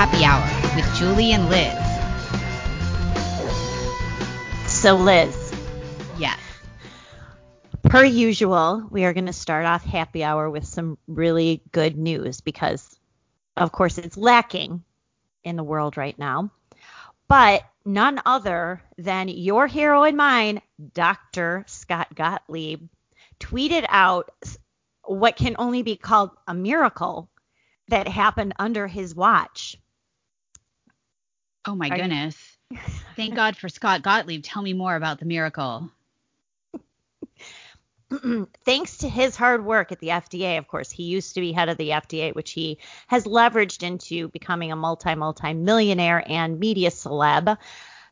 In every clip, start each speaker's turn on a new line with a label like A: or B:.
A: Happy Hour with Julie and Liz.
B: So, Liz,
A: Yes.
B: per usual, we are going to start off happy hour with some really good news because, of course, it's lacking in the world right now. But none other than your hero and mine, Dr. Scott Gottlieb, tweeted out what can only be called a miracle that happened under his watch.
A: Oh my
B: Are you-
A: goodness. Thank God for Scott Gottlieb. Tell me more about the miracle.
B: thanks to his hard work at the FDA, of course, he used to be head of the FDA, which he has leveraged into becoming a multi multi millionaire and media celeb,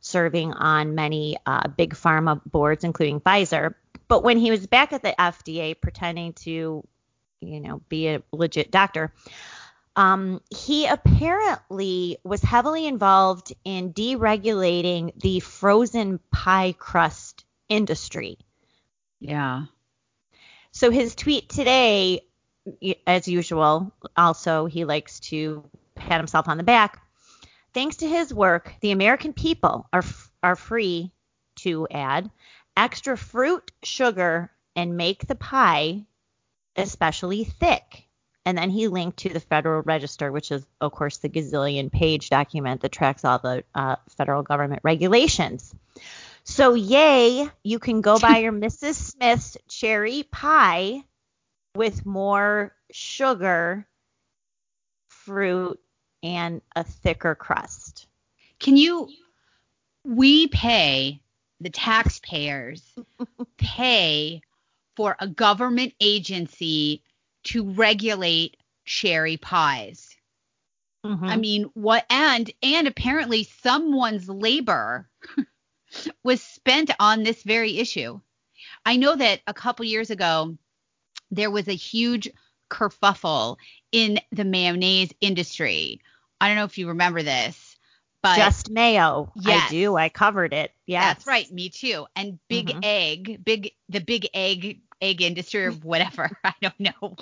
B: serving on many uh, big pharma boards, including Pfizer. But when he was back at the FDA, pretending to, you know, be a legit doctor, um, he apparently was heavily involved in deregulating the frozen pie crust industry.
A: Yeah.
B: So his tweet today, as usual, also he likes to pat himself on the back. Thanks to his work, the American people are f- are free to add extra fruit, sugar, and make the pie especially thick. And then he linked to the Federal Register, which is, of course, the gazillion page document that tracks all the uh, federal government regulations. So, yay, you can go buy your Mrs. Smith's cherry pie with more sugar, fruit, and a thicker crust.
A: Can you we pay the taxpayers pay for a government agency to regulate cherry pies. I mean, what and and apparently someone's labor was spent on this very issue. I know that a couple years ago there was a huge kerfuffle in the mayonnaise industry. I don't know if you remember this, but
B: just mayo.
A: Yes.
B: I do. I covered it. Yeah.
A: that's right, me too. And big
B: Mhm.
A: egg, big the big egg egg industry or whatever, I don't know,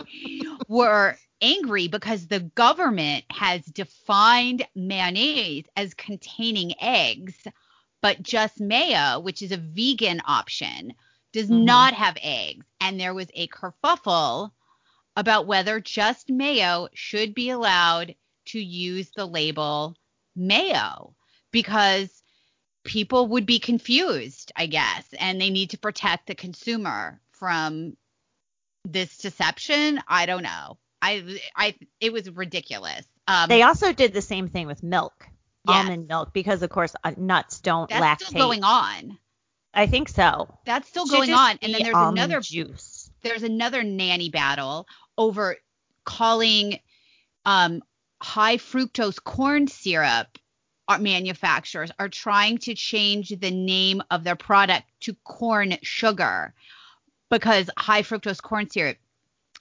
A: were angry because the government has defined mayonnaise as containing eggs, but just mayo, which is a vegan option, does
B: Mhm.
A: not have eggs. And there was a kerfuffle about whether just mayo should be allowed to use the label mayo because people would be confused, I guess, and they need to protect the consumer from this deception. I don't know. I I it was ridiculous. Um
B: They also did the same thing with milk,
A: Yes.
B: almond milk, because of course uh, nuts don't
A: that's
B: lactate.
A: still going on.
B: I think so.
A: That's still going on. And then there's another
B: juice.
A: there's another nanny battle over calling um, high fructose corn syrup uh, manufacturers are trying to change the name of their product to corn sugar because high fructose corn syrup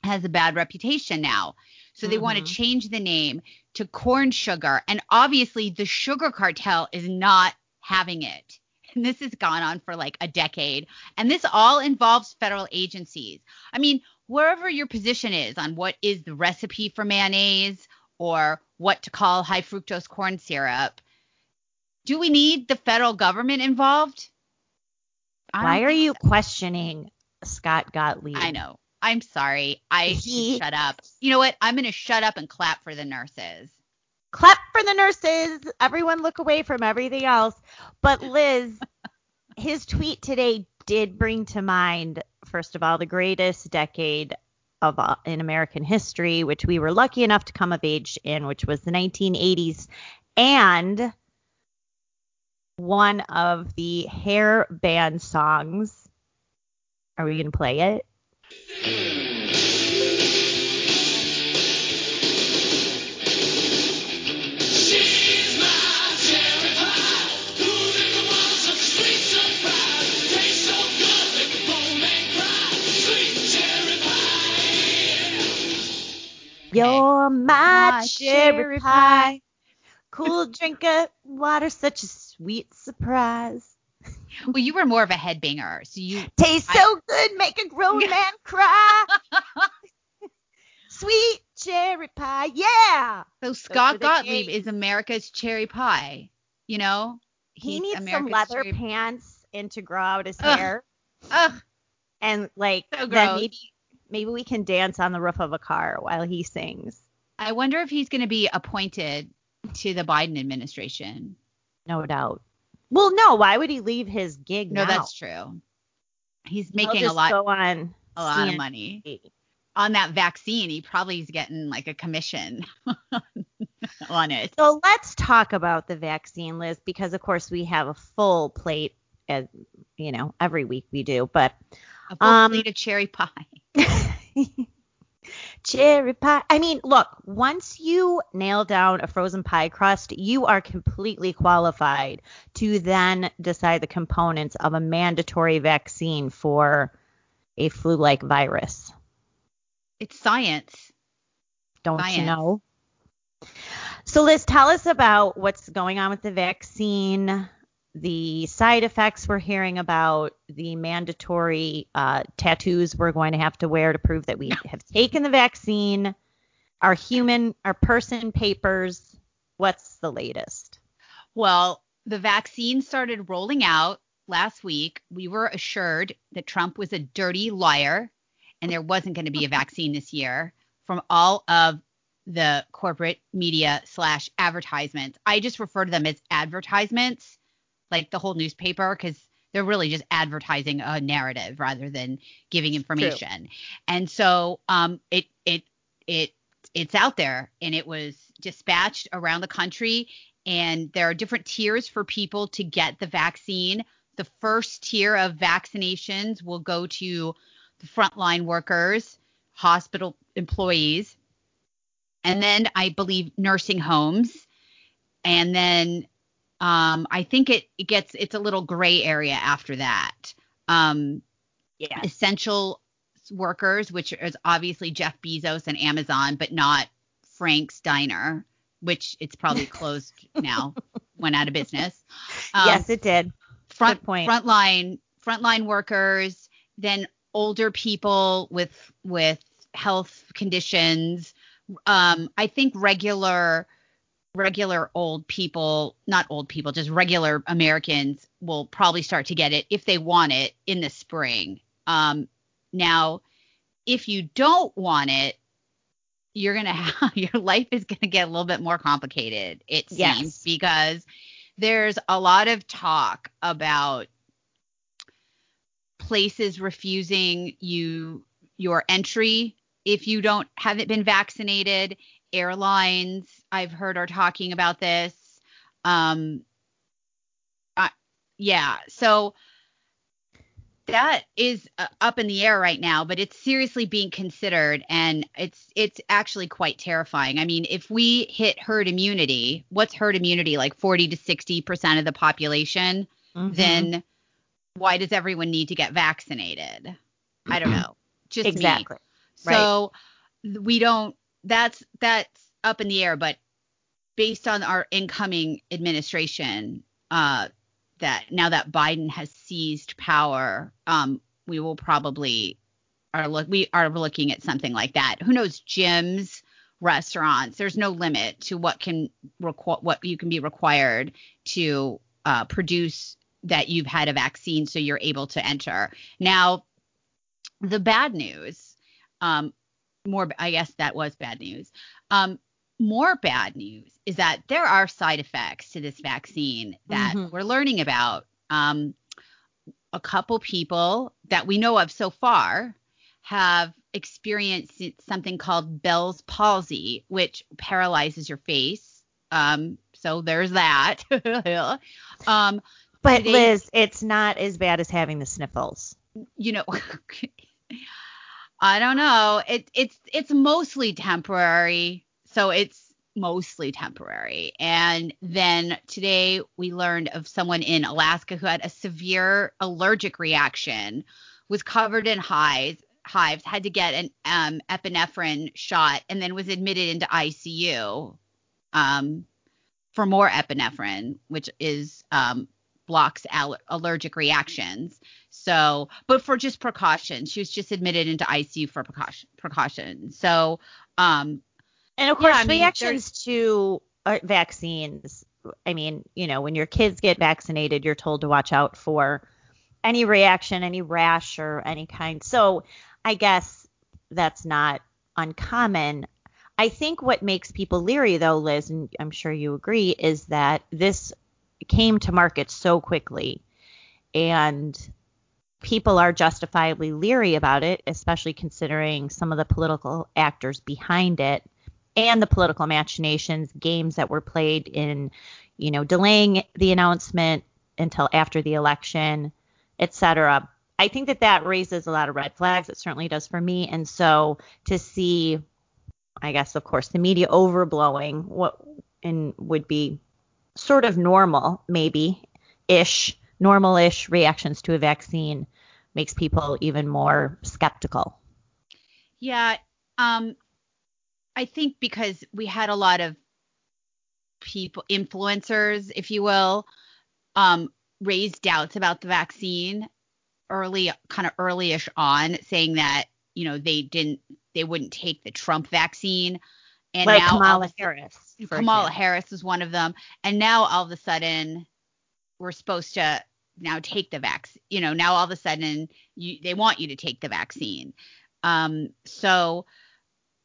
A: has a bad reputation now. So they want to
B: mm-hmm.
A: change the name to corn sugar. And obviously, the sugar cartel is not having it. And this has gone on for like a decade. And this all involves federal agencies. I mean, wherever your position is on what is the recipe for mayonnaise or what to call high fructose corn syrup, do we need the federal government involved?
B: Why are you
A: so.
B: questioning Scott Gottlieb?
A: I know. I'm sorry. I
B: He-
A: shut up. You know what? I'm going to shut up and clap for the nurses.
B: Clap for the nurses. Everyone look away from everything else. But Liz, his tweet today did bring to mind, first of all, the greatest decade of uh, in American history, which we were lucky enough to come of age in, which was the 1980s, and one of the hair band songs. Are we going to play it?
C: She's my cherry pie, moving the walls of sweet surprise. Tastes so good, make the poor man cry. Sweet cherry pie.
B: You're my,
A: My
B: cherry,
A: cherry
B: pie.
A: pie.
B: Cool drink of water, such a sweet surprise.
A: Well, you were more of a headbanger, so you
B: taste
A: I-
B: so good, make a grown man cry. Sweet cherry pie, yeah.
A: so Scott Gottlieb is America's cherry pie. You know,
B: He
A: He's
B: needs some leather
A: cherry-
B: pants and to grow out his
A: Ugh.
B: hair.
A: Ugh,
B: And like
A: So
B: then maybe maybe we can dance on the roof of a car while he sings.
A: I wonder if he's going to be appointed to the Biden administration.
B: No doubt. Well, no, why would he leave his gig
A: No,
B: now?
A: that's true. He's making a lot,
B: Go on
A: a lot of money on that vaccine. He probably is getting like a commission on it.
B: So let's talk about the vaccine, Liz, because of course we have a full plate, as you know, every week we do. But
A: A full
B: Um,
A: plate of cherry pie.
B: cherry pie. I mean, look, once you nail down a frozen pie crust, you are completely qualified to then decide the components of a mandatory vaccine for a flu-like virus.
A: It's science.
B: Don't you know? So, Liz, tell us about what's going on with the vaccine, the side effects we're hearing about, the mandatory uh, tattoos we're going to have to wear to prove that we have taken the vaccine, our human, our person papers. What's the latest?
A: Well, the vaccine started rolling out last week. We were assured that Trump was a dirty liar and there wasn't going to be a vaccine this year from all of the corporate media slash advertisements. I just refer to them as advertisements, like the whole newspaper, because they're really just advertising a narrative rather than giving information. And so um, it it it it's out there and it was dispatched around the country and there are different tiers for people to get the vaccine. The first tier of vaccinations will go to the frontline workers, hospital employees, and then I believe nursing homes. And then um, I think it, it gets it's a little gray area after that. Um,
B: Yeah.
A: essential workers, which is obviously Jeff Bezos and Amazon, but not Frank's Diner, which it's probably closed now, went out of business. Um,
B: yes, it did.
A: front
B: good point.
A: frontline frontline workers, then older people with with health conditions. Um, I think regular regular old people, not old people, just regular Americans will probably start to get it if they want it in the spring. Um, now, if you don't want it, you're gonna have your life is gonna get a little bit more complicated. It seems
B: Yes.
A: because there's a lot of talk about places refusing you your entry if you don't haven't been vaccinated. Airlines, I've heard, are talking about this. Um, uh, yeah, so that is uh, up in the air right now, but it's seriously being considered, and it's it's actually quite terrifying. I mean, if we hit herd immunity, what's herd immunity like? Forty to sixty percent of the population
B: Mhm.
A: then why does everyone need to get vaccinated? I don't know. Just me.
B: exactly.
A: So th- we don't. That's that's up in the air. But based on our incoming administration, uh, that now that Biden has seized power, um, we will probably are look we are looking at something like that. Who knows? Gyms, restaurants. There's no limit to what can requ- what you can be required to uh, produce that you've had a vaccine, so you're able to enter. Now, the bad news, um, more I guess that was bad news. Um, more bad news is that there are side effects to this vaccine that
B: Mhm.
A: we're learning about. Um, a couple people that we know of so far have experienced something called Bell's palsy, which paralyzes your face. Um, so there's that. um,
B: But
A: today-
B: Liz, it's not as bad as having the sniffles.
A: you know I don't know. It it's it's mostly temporary. So it's mostly temporary. And then today we learned of someone in Alaska who had a severe allergic reaction, was covered in hives, hives, had to get an um, epinephrine shot, and then was admitted into ICU um, for more epinephrine, which is um, blocks al- allergic reactions. So, but for just precaution, she was just admitted into ICU for precaution. Precaution. So, um,
B: And of
A: Yeah,
B: course,
A: I mean,
B: reactions to uh, vaccines. I mean, you know, when your kids get vaccinated, you're told to watch out for any reaction, any rash, or any kind. So I guess that's not uncommon. I think what makes people leery, though, Liz, and I'm sure you agree, is that this came to market so quickly. And people are justifiably leery about it, especially considering some of the political actors behind it and the political machinations, games that were played in, you know, delaying the announcement until after the election, et cetera. I think that that raises a lot of red flags. It certainly does for me. And so to see, I guess, of course, the media overblowing what and would be sort of normal, maybe ish, normal ish reactions to a vaccine makes people even more skeptical.
A: Yeah, um, I think because we had a lot of people, influencers, if you will, um, raise doubts about the vaccine early, kind of earlyish on, saying that you know they didn't, they wouldn't take the Trump vaccine, and
B: like
A: now
B: Kamala Harris.
A: Kamala
B: example.
A: Harris was one of them, and now all of a sudden we're supposed to now take the vaccine. You know, now all of a sudden you, they want you to take the vaccine. Um, so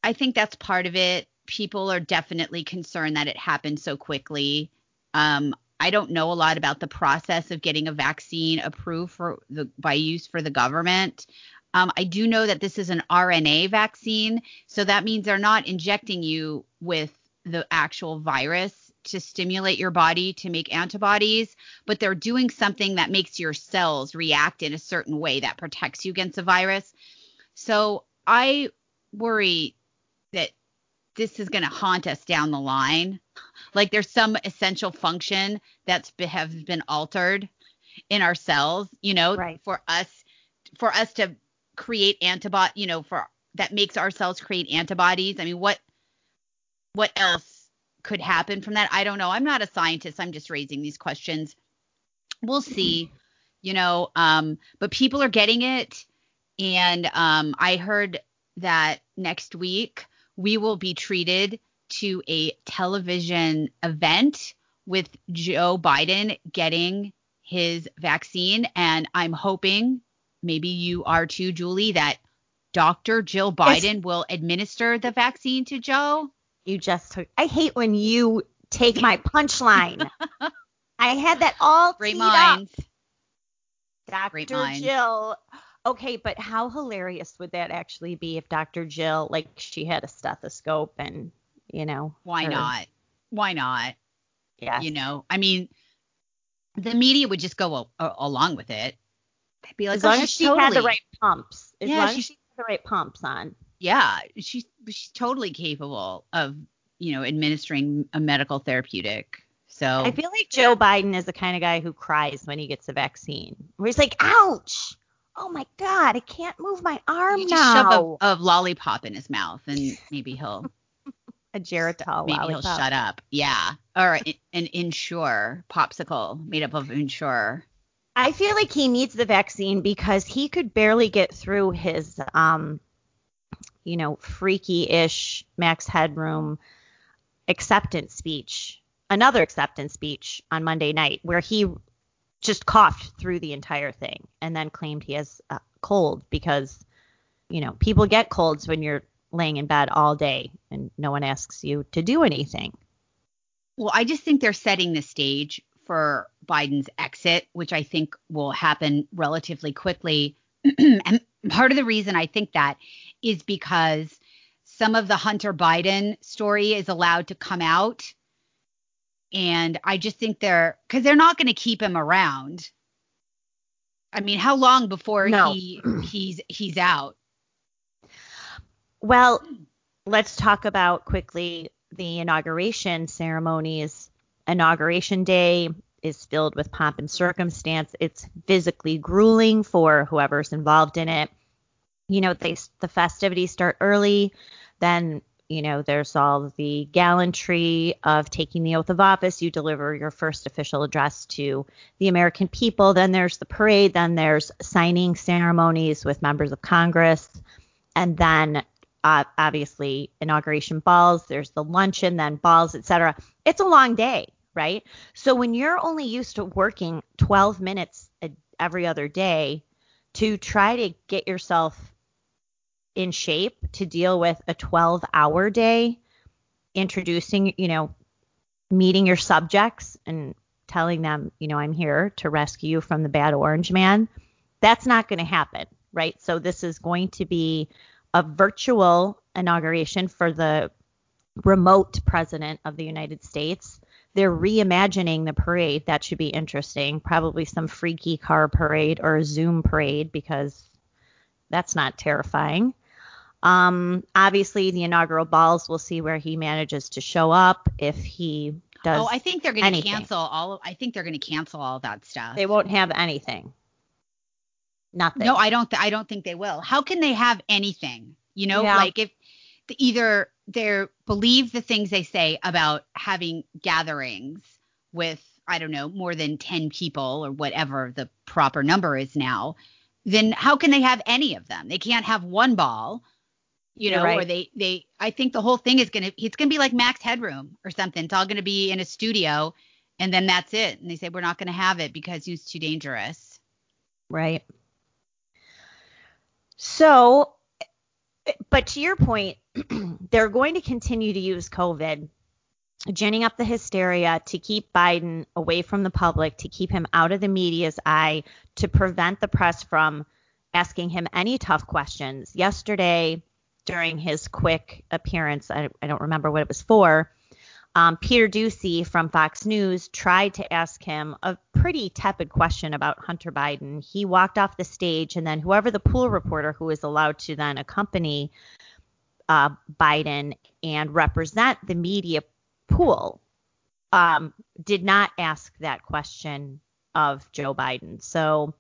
A: I think that's part of it. People are definitely concerned that it happened so quickly. Um, I don't know a lot about the process of getting a vaccine approved for the by use for the government. Um, I do know that this is an RNA vaccine, so that means they're not injecting you with the actual virus to stimulate your body to make antibodies, but they're doing something that makes your cells react in a certain way that protects you against the virus. So I worry that this is going to haunt us down the line. Like there's some essential function that's be, have been altered in our cells, you know,
B: Right.
A: for us for us to create antibody, you know, for that makes our cells create antibodies. I mean, what what else could happen from that? I don't know. I'm not a scientist. I'm just raising these questions. We'll see, you know, um but people are getting it and um I heard that next week we will be treated to a television event with Joe Biden getting his vaccine. And I'm hoping, maybe you are too, Julie, that Dr. Jill Biden will administer the vaccine to Joe.
B: You just took. I hate when you take my punchline. I had that all
A: Great minds.
B: Dr.
A: Great minds.
B: Jill. Okay, but how hilarious would that actually be if Dr. Jill, like, she had a stethoscope and, you know,
A: Why
B: her-
A: not? Why not?
B: Yeah.
A: You know, I mean, the media would just go a- a- along with it. They'd be like,
B: as
A: "Oh,
B: long as she had the right pumps. As
A: Yeah,
B: long
A: she-
B: as she had the right pumps on.
A: yeah, she's she's totally capable of you know administering a medical therapeutic. So
B: I feel like Joe Biden is the kind of guy who cries when he gets a vaccine. Where he's like, ouch. Oh my God, I can't move my arm
A: you just shove
B: now.
A: a, a lollipop in his mouth and maybe he'll
B: a Geritol
A: maybe he'll shut up. Yeah, or an, an Ensure popsicle made up of Ensure.
B: I feel like he needs the vaccine because he could barely get through his, um, you know, freaky-ish Max Headroom acceptance speech, another acceptance speech on Monday night, where he just coughed through the entire thing and then claimed he has a cold because, you know, people get colds when you're laying in bed all day and no one asks you to do anything.
A: Well, I just think they're setting the stage for Biden's exit, which I think will happen relatively quickly. and part of the reason I think that is because some of the Hunter Biden story is allowed to come out. And I just think they're because they're not going to keep him around. I mean, how long before
B: No.
A: he he's he's out?
B: Well, let's talk about quickly the inauguration ceremonies. Inauguration day is filled with pomp and circumstance. It's physically grueling for whoever's involved in it. You know, they the festivities start early, then you know, there's all the gallantry of taking the oath of office. You deliver your first official address to the American people. Then there's the parade. Then there's signing ceremonies with members of Congress. And then uh, obviously inauguration balls, there's the luncheon, then balls, etc. It's a long day, right? So when you're only used to working 12 minutes every other day to try to get yourself in shape to deal with a 12 hour day, introducing, you know, meeting your subjects and telling them, you know, I'm here to rescue you from the bad orange man, that's not going to happen, right? So this is going to be a virtual inauguration for the remote president of the United States. They're reimagining the parade. That should be interesting. Probably some freaky car parade or a Zoom parade because that's not terrifying. Um, obviously, the inaugural balls, we'll see where he manages to show up if he does.
A: Oh, I think they're going to cancel all. Of, I think they're going to cancel all that stuff.
B: They won't have anything. Nothing.
A: No, I don't. Th- I don't think they will. How can they have anything? You know,
B: Yeah.
A: like if the, either they believe the things they say about having gatherings with I don't know more than ten people or whatever the proper number is now, then how can they have any of them? They can't have one ball. You know, or they they. I think the whole thing is gonna. It's gonna be like Max Headroom or something. It's all gonna be in a studio, and then that's it. And they say we're not gonna have it because he's too dangerous.
B: Right. So, but to your point, they're going to continue to use COVID, ginning up the hysteria to keep Biden away from the public, to keep him out of the media's eye, to prevent the press from asking him any tough questions. Yesterday, during his quick appearance, I, I don't remember what it was for. Um, Peter Doocy from Fox News tried to ask him a pretty tepid question about Hunter Biden. He walked off the stage, and then whoever the pool reporter who was allowed to then accompany uh, Biden and represent the media pool um, did not ask that question of Joe Biden. So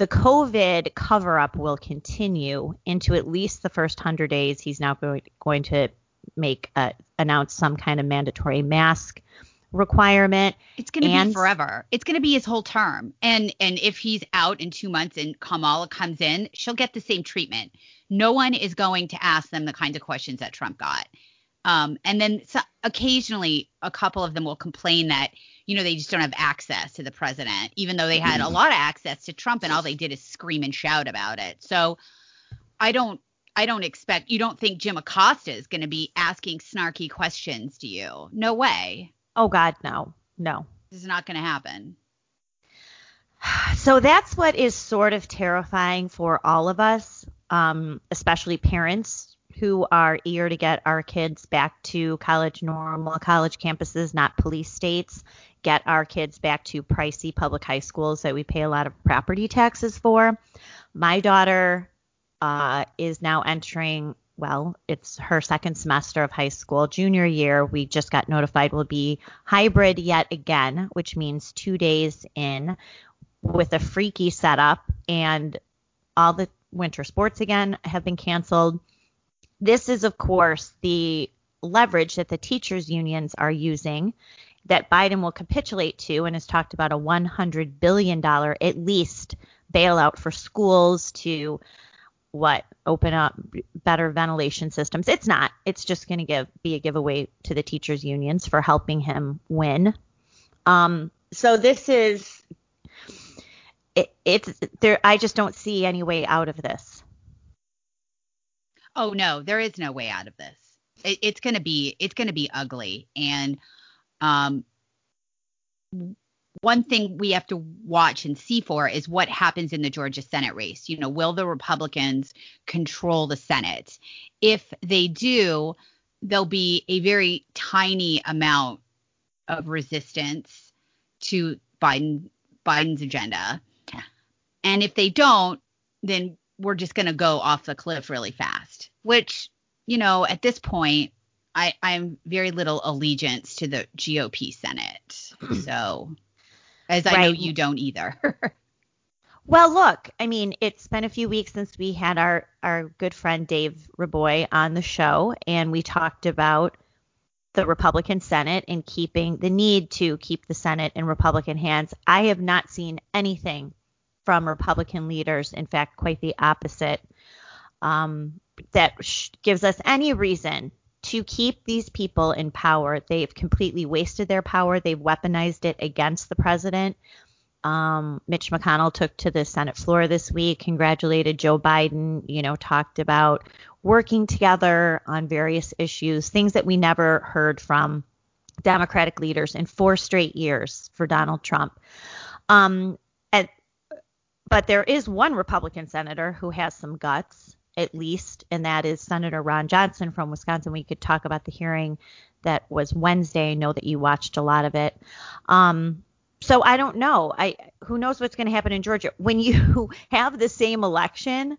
B: the COVID cover up will continue into at least the first 100 days. He's now going, going to make uh, announce some kind of mandatory mask requirement.
A: It's going to
B: And-
A: be forever. It's going to be his whole term. And and if he's out in 2 months and Kamala comes in, she'll get the same treatment. No one is going to ask them the kinds of questions that Trump got. Um, and then so, occasionally a couple of them will complain that you know they just don't have access to the president, even though they had a lot of access to Trump, and all they did is scream and shout about it. So I don't I don't expect you don't think Jim Acosta is going to be asking snarky questions to you. No way.
B: Oh God, no, no.
A: This is not going to happen.
B: So that's what is sort of terrifying for all of us, um, especially parents who are eager to get our kids back to college normal college campuses, not police states, get our kids back to pricey public high schools that we pay a lot of property taxes for. My daughter uh, is now entering, well, it's her second semester of high school. Junior year, we just got notified will be hybrid yet again, which means two days in with a freaky setup and all the winter sports again have been canceled. This is, of course, the leverage that the teachers' unions are using that Biden will capitulate to and has talked about a $100 billion at least bailout for schools to what open up better ventilation systems. It's not. It's just going to give be a giveaway to the teachers unions for helping him win. Um, so this is it, it's there. I just don't see any way out of this.
A: Oh no, there is no way out of this. It, it's gonna be it's gonna be ugly. And um, one thing we have to watch and see for is what happens in the Georgia Senate race. You know, will the Republicans control the Senate? If they do, there'll be a very tiny amount of resistance to Biden Biden's agenda. And if they don't, then we're just going to go off the cliff really fast. Which, you know, at this point, I I'm very little allegiance to the GOP Senate. so, as I know you don't either.
B: Well, look, I mean, it's been a few weeks since we had our our good friend Dave Raboy on the show, and we talked about the Republican Senate and keeping the need to keep the Senate in Republican hands. I have not seen anything from Republican leaders. In fact, quite the opposite. Um, that sh- gives us any reason to keep these people in power. They've completely wasted their power. They've weaponized it against the president. Um, Mitch McConnell took to the Senate floor this week, congratulated Joe Biden, you know, talked about working together on various issues, things that we never heard from Democratic leaders in four straight years for Donald Trump. Um, and, but there is one Republican senator who has some guts, at least, and that is Senator Ron Johnson from Wisconsin. We could talk about the hearing that was Wednesday. I know that you watched a lot of it. Um, so I don't know. I who knows what's going to happen in Georgia when you have the same election.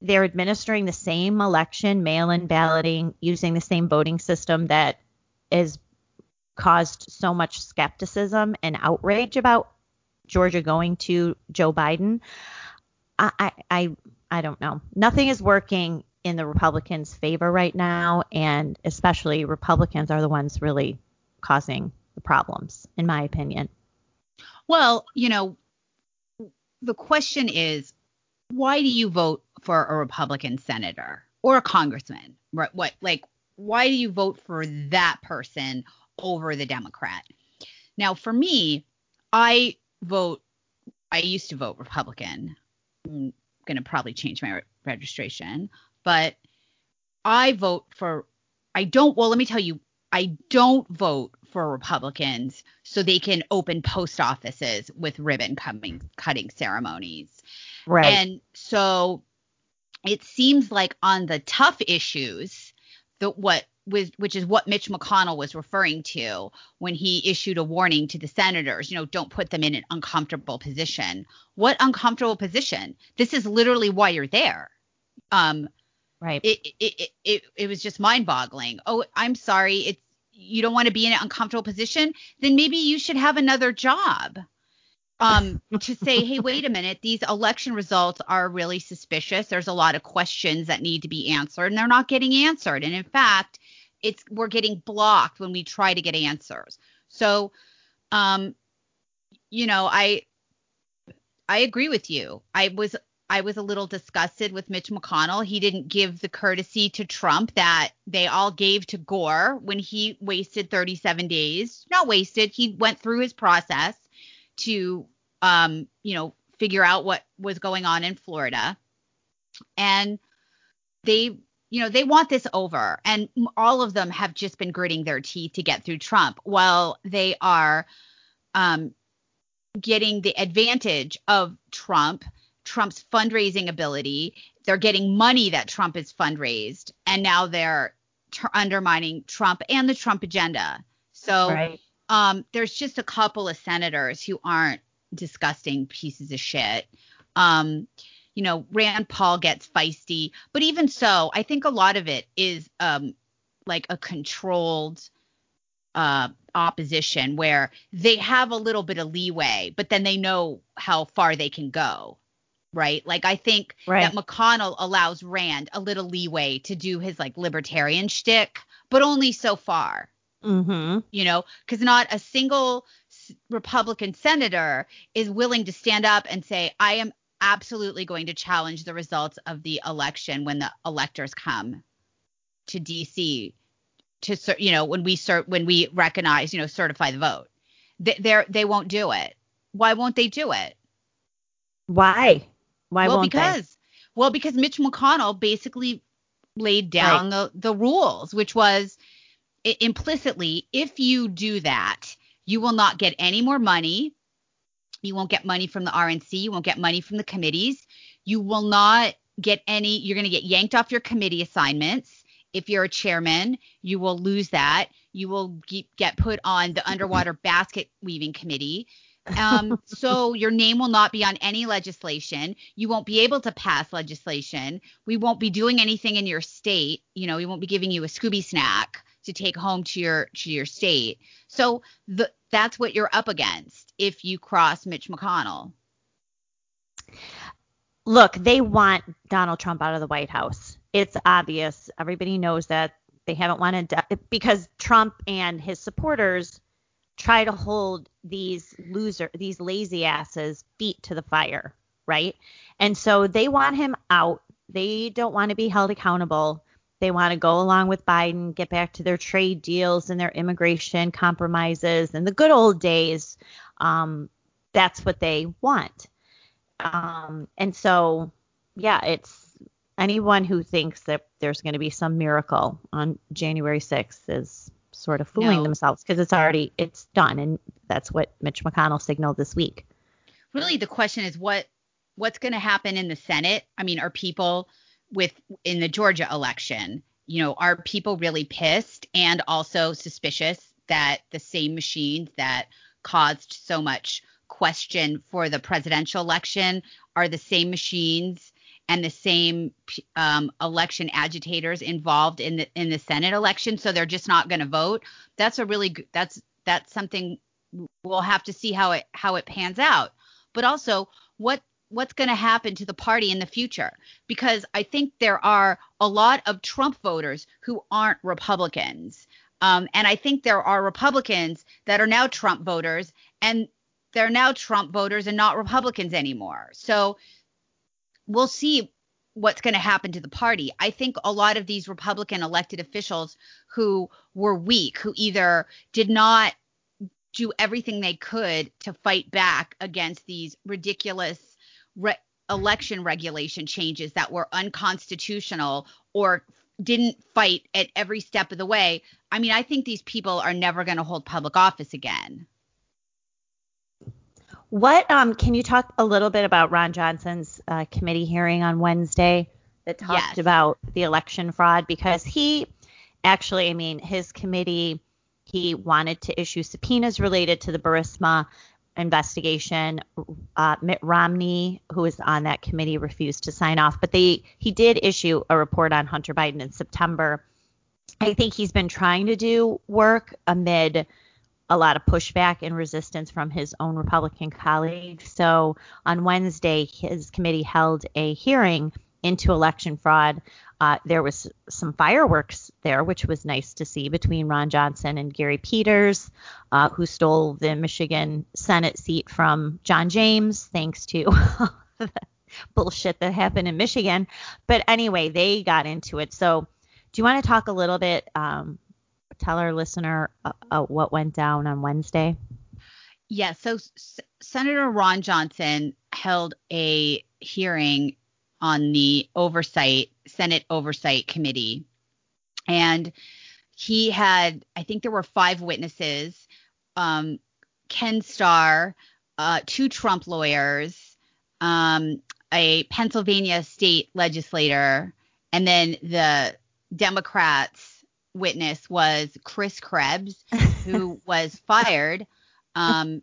B: They're administering the same election, mail-in balloting, using the same voting system that has caused so much skepticism and outrage about Georgia going to Joe Biden. I, I, I, I don't know. Nothing is working in the Republicans' favor right now, and especially Republicans are the ones really causing the problems, in my opinion.
A: Well, you know, the question is, why do you vote for a Republican senator or a congressman? Right? What, like, why do you vote for that person over the Democrat? Now, for me, I vote. I used to vote Republican. I'm gonna probably change my re- registration, but I vote for. I don't. Well, let me tell you, I don't vote for Republicans so they can open post offices with ribbon coming, cutting ceremonies.
B: Right.
A: And so it seems like on the tough issues, the what was which is what Mitch McConnell was referring to when he issued a warning to the senators, you know, don't put them in an uncomfortable position. What uncomfortable position? This is literally why you're there. Um
B: right.
A: it it it it, it was just mind-boggling. Oh, I'm sorry. It's you don't want to be in an uncomfortable position, then maybe you should have another job. Um, to say, hey, wait a minute, these election results are really suspicious. There's a lot of questions that need to be answered, and they're not getting answered. And in fact, it's we're getting blocked when we try to get answers. So, um, you know, I I agree with you. I was I was a little disgusted with Mitch McConnell. He didn't give the courtesy to Trump that they all gave to Gore when he wasted 37 days. Not wasted. He went through his process to um, you know, figure out what was going on in Florida. And they you know, they want this over and all of them have just been gritting their teeth to get through Trump while they are um getting the advantage of Trump, Trump's fundraising ability. They're getting money that Trump has fundraised, and now they're t- undermining Trump and the Trump agenda. So
B: right.
A: um, there's just a couple of senators who aren't disgusting pieces of shit. Um, you know, Rand Paul gets feisty, but even so, I think a lot of it is um, like a controlled uh, opposition where they have a little bit of leeway, but then they know how far they can go. Right. Like I think
B: Right.
A: that McConnell allows Rand a little leeway to do his like libertarian shtick, but only so far
B: Mm-hmm.
A: you know, because not a single Republican senator is willing to stand up and say, I am absolutely going to challenge the results of the election when the electors come to DC to, you know, when we cert- when we recognize, you know, certify the vote. They they're, won't do it. Why won't they do it?
B: Why? Why
A: well,
B: won't they?
A: because well, because Mitch McConnell basically laid down the the rules, which was implicitly, if you do that, you will not get any more money. You won't get money from the RNC. You won't get money from the committees. You will not get any. You're going to get yanked off your committee assignments. If you're a chairman, you will lose that. You will get put on the underwater basket weaving committee. Um, so your name will not be on any legislation. You won't be able to pass legislation. We won't be doing anything in your state. You know, we won't be giving you a Scooby snack to take home to your to your state. So the that's what you're up against if you cross Mitch McConnell.
B: Look, they want Donald Trump out of the White House. It's obvious. Everybody knows that they haven't wanted to, because Trump and his supporters try to hold these loser, these lazy asses feet to the fire, right? And so they want him out. they don't want to be held accountable. They want to go along with Biden, get back to their trade deals and their immigration compromises and the good old days. Um, that's what they want. Um, and so, yeah, it's anyone who thinks that there's going to be some miracle on January 6th is sort of fooling
A: No.
B: themselves because it's already it's done, and that's what Mitch McConnell signaled this week.
A: really the question is what what's going to happen in the Senate? I mean, are people with in the Georgia election, you know, are people really pissed and also suspicious that the same machines that caused so much question for the presidential election are the same machines and the same um, election agitators involved in the in the Senate election, so they're just not going to vote. That's a really that's that's something we'll have to see how it how it pans out. But also, what what's going to happen to the party in the future? Because I think there are a lot of Trump voters who aren't Republicans, um, and I think there are Republicans that are now Trump voters, and they're now Trump voters and not Republicans anymore. So we'll see what's going to happen to the party. I think a lot of these Republican elected officials who were weak, who either did not do everything they could to fight back against these ridiculous re- election regulation changes that were unconstitutional or didn't fight at every step of the way. I mean, I think these people are never going to hold public office again.
B: What um can you talk a little bit about Ron Johnson's uh, committee hearing on Wednesday that talked
A: Yes.
B: about the election fraud because he actually, I mean, his committee he wanted to issue subpoenas related to the Burisma investigation. Uh, Mitt Romney, who was on that committee, refused to sign off, but they he did issue a report on Hunter Biden in September. I think he's been trying to do work amid a lot of pushback and resistance from his own Republican colleagues. So on Wednesday, his committee held a hearing into election fraud. Uh, there was some fireworks there, which was nice to see between Ron Johnson and Gary Peters, uh, who stole the Michigan Senate seat from John James, thanks to the bullshit that happened in Michigan. But anyway, they got into it. So do you want to talk a little bit? Um, tell our listener uh, uh, what went down on Wednesday.
A: Yeah, so S- Senator Ron Johnson held a hearing on the oversight Senate Oversight Committee, and he had I think there were five witnesses, um, Ken Starr, uh, two Trump lawyers, um, a Pennsylvania state legislator, and then the Democrats witness was Chris Krebs, who was fired um,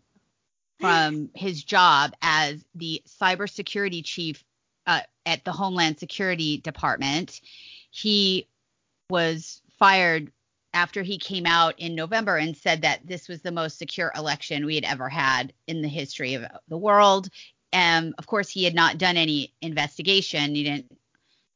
A: from his job as the cybersecurity chief uh, at the Homeland Security Department. He was fired after he came out in November and said that this was the most secure election we had ever had in the history of the world. And of course, he had not done any investigation. He didn't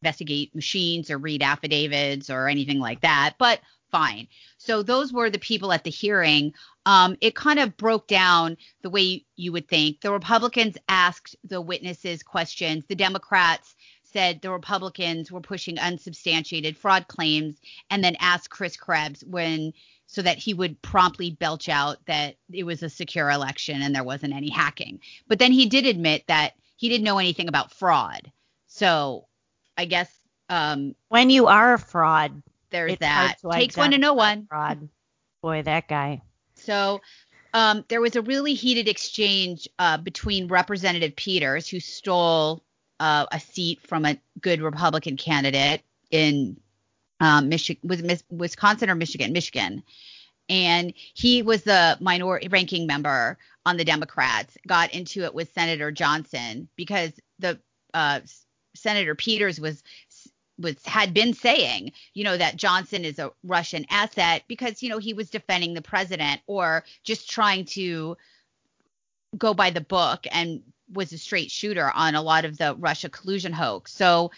A: investigate machines or read affidavits or anything like that, but fine. So those were the people at the hearing. Um, it kind of broke down the way you would think. The Republicans asked the witnesses questions. The Democrats said the Republicans were pushing unsubstantiated fraud claims, and then asked Chris Krebs when so that he would promptly belch out that it was a secure election and there wasn't any hacking. But then he did admit that he didn't know anything about fraud. So I guess um,
B: When you are a fraud,
A: there's that. Takes one to know one.
B: Fraud. Boy, that guy.
A: So um, there was a really heated exchange uh, between Representative Peters, who stole uh, a seat from a good Republican candidate in um, Michigan, was Wisconsin or Michigan? Michigan. And he was the minority ranking member on the Democrats, got into it with Senator Johnson because the uh, Senator Peters was was had been saying, you know, that Johnson is a Russian asset because, you know, he was defending the president or just trying to go by the book and was a straight shooter on a lot of the Russia collusion hoax. So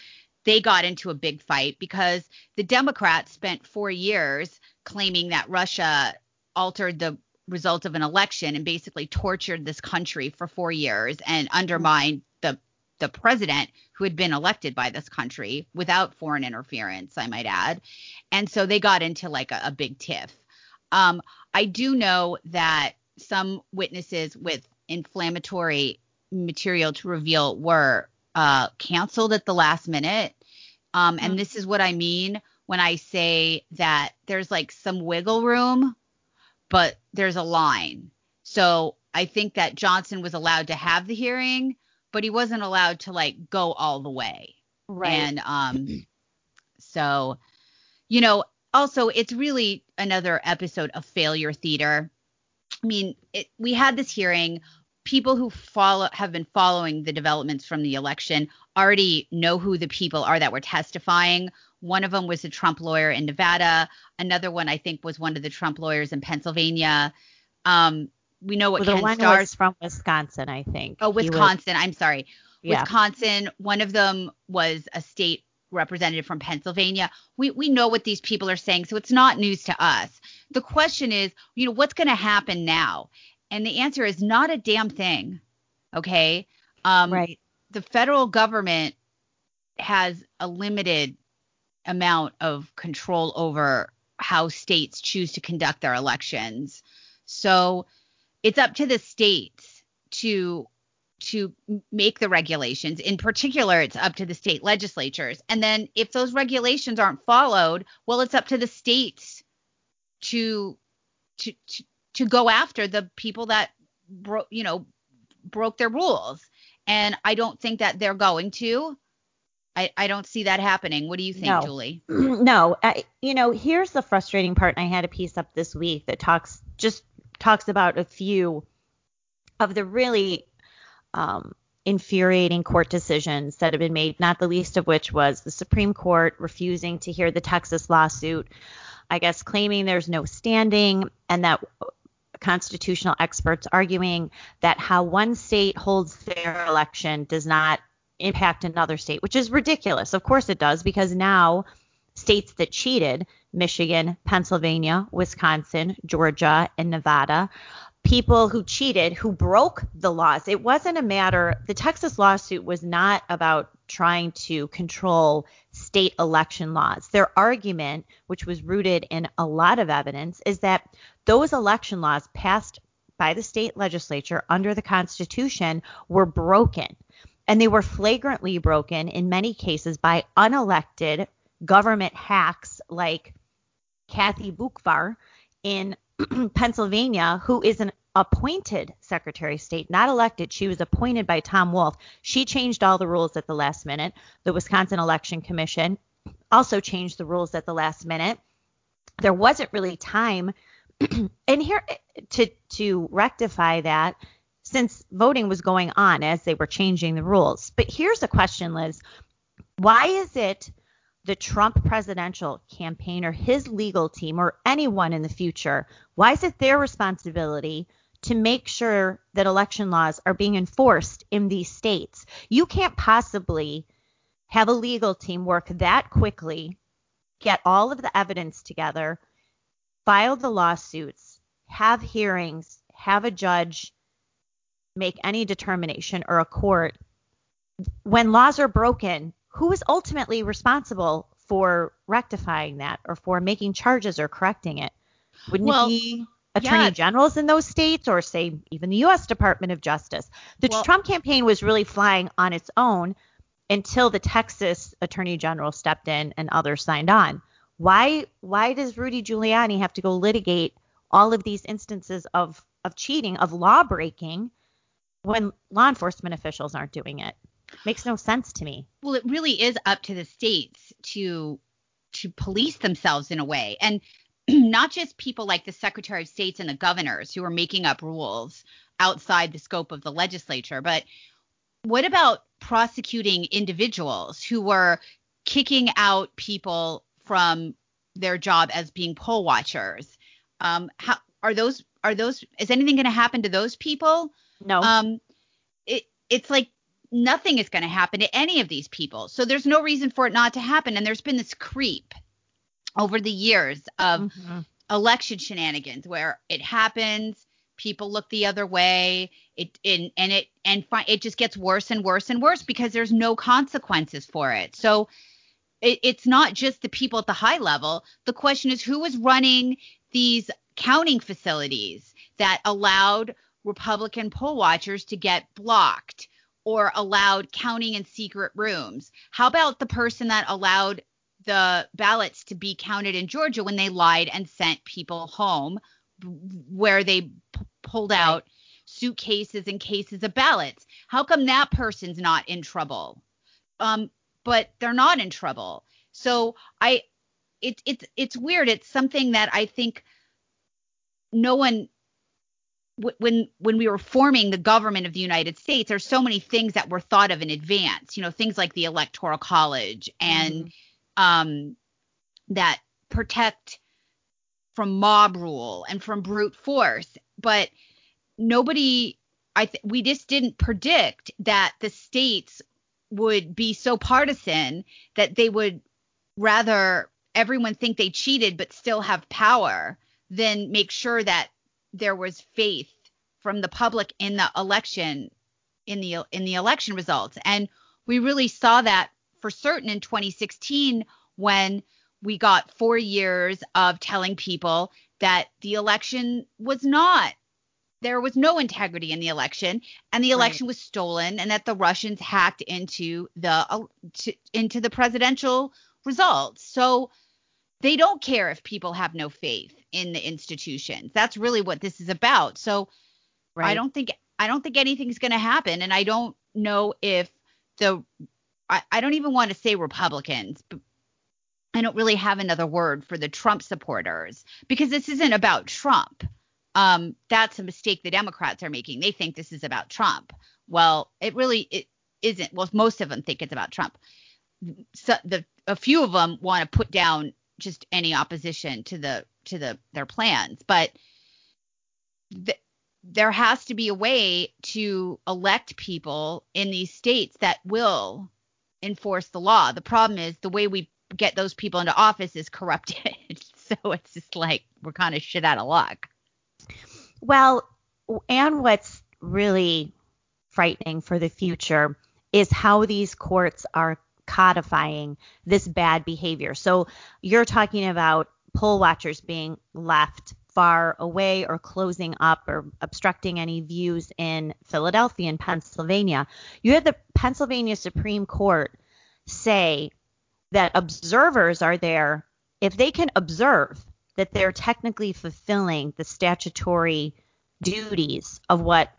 A: they got into a big fight because the Democrats spent four years claiming that Russia altered the result of an election and basically tortured this country for four years and mm-hmm. undermined the president who had been elected by this country without foreign interference, I might add. And so they got into like a, a big tiff. Um, I do know that some witnesses with inflammatory material to reveal were uh, canceled at the last minute. Um, and
B: Mhm.
A: this is what I mean when I say that there's like some wiggle room, but there's a line. So I think that Johnson was allowed to have the hearing, but he wasn't allowed to like go all the way. Right. And um, so, you know, also it's really another episode of failure theater. I mean, it, we had this hearing. People who follow have been following the developments from the election already know who the people are that were testifying. One of them was a Trump lawyer in Nevada. Another one, I think, was one of the Trump lawyers in Pennsylvania. Um, we know what
B: Well, the
A: Ken
B: one
A: Starr's
B: was from Wisconsin, I think.
A: Oh,
B: He was-
A: Wisconsin. I'm sorry.
B: yeah.
A: Wisconsin. One of them was a state representative from Pennsylvania. We we know what these people are saying, so it's not news to us. The question is, you know, what's going to happen now? And the answer is not a damn thing. Okay. Um,
B: right.
A: The federal government has a limited amount of control over how states choose to conduct their elections. So it's up to the states to to make the regulations. In particular, it's up to the state legislatures. And then if those regulations aren't followed, well, it's up to the states to to to, to go after the people that broke, you know, broke their rules. And I don't think that they're going to. I, I don't see that happening. What do you think,
B: No.
A: Julie?
B: no, I, you know, here's the frustrating part. And I had a piece up this week that talks just talks about a few of the really um, infuriating court decisions that have been made, not the least of which was the Supreme Court refusing to hear the Texas lawsuit, I guess claiming there's no standing, and that constitutional experts arguing that how one state holds their election does not impact another state, which is ridiculous. Of course it does, because now states that cheated, Michigan, Pennsylvania, Wisconsin, Georgia, and Nevada, people who cheated, who broke the laws. It wasn't a matter, the Texas lawsuit was not about trying to control state election laws. Their argument, which was rooted in a lot of evidence, is that those election laws passed by the state legislature under the Constitution were broken. And they were flagrantly broken in many cases by unelected government hacks like Kathy Boockvar in Pennsylvania, who is an appointed Secretary of State, not elected. She was appointed by Tom Wolf. She changed all the rules at the last minute. The Wisconsin Election Commission also changed the rules at the last minute. There wasn't really time and here to to rectify that since voting was going on as they were changing the rules. But here's a question, Liz. Why is it the Trump presidential campaign or his legal team or anyone in the future, why is it their responsibility to make sure that election laws are being enforced in these states? You can't possibly have a legal team work that quickly, get all of the evidence together, file the lawsuits, have hearings, have a judge make any determination or a court. When laws are broken, who is ultimately responsible for rectifying that or for making charges or correcting it? Wouldn't
A: Well,
B: it be attorney
A: yeah.
B: generals in those states or say even the US Department of Justice? The
A: Well-
B: Trump campaign was really flying on its own until the Texas attorney general stepped in and others signed on. Why why does Rudy Giuliani have to go litigate all of these instances of of cheating, of law breaking when law enforcement officials aren't doing it? Makes no sense to me.
A: Well, it really is up to the states to to police themselves in a way, and not just people like the Secretary of States and the governors who are making up rules outside the scope of the legislature, but what about prosecuting individuals who were kicking out people from their job as being poll watchers? Um, how are those? Are those? Is anything going to happen to those people?
B: No.
A: um it it's like nothing is going to happen to any of these people so there's no reason for it not to happen and there's been this creep over the years of
B: Mhm.
A: election shenanigans where it happens people look the other way. It and and it and fi- it just gets worse and worse and worse because there's no consequences for it. So it, it's not just the people at the high level. The question is who is running these counting facilities that allowed Republican poll watchers to get blocked or allowed counting in secret rooms. How about the person that allowed the ballots to be counted in Georgia when they lied and sent people home where they p- pulled out suitcases and cases of ballots? How come that person's not in trouble? Um, but they're not in trouble. So I, it, it's it's weird. It's something that I think no one when when we were forming the government of the United States, there's so many things that were thought of in advance. You know, things like the Electoral College and um, that protect from mob rule and from brute force. But nobody, I th- we just didn't predict that the states would be so partisan that they would rather everyone think they cheated but still have power than make sure that there was faith from the public in the election in the in the election results. And we really saw that for certain in 2016 when we got 4 years of telling people that the election was not there was no integrity in the election and the election was stolen and that the Russians hacked into the uh, to, into the presidential results. So they don't care if people have no faith in the institutions. That's really what this is about. So I don't think I don't think anything's going to happen and I don't know if the I, I don't even want to say Republicans, but I don't really have another word for the Trump supporters because this isn't about Trump. Um, that's a mistake the Democrats are making. They think this is about Trump. Well, it really it isn't. Well, most of them think it's about Trump. So the a few of them want to put down just any opposition to the to the their plans, but th- there has to be a way to elect people in these states that will enforce the law. The problem is the way we get those people into office is corrupted. so it's just like we're kind of shit out of luck.
B: Well, and what's really frightening for the future is how these courts are codifying this bad behavior. So you're talking about poll watchers being left far away or closing up or obstructing any views in Philadelphia and Pennsylvania. You had the Pennsylvania Supreme Court say that observers are there if they can observe that they're technically fulfilling the statutory duties of what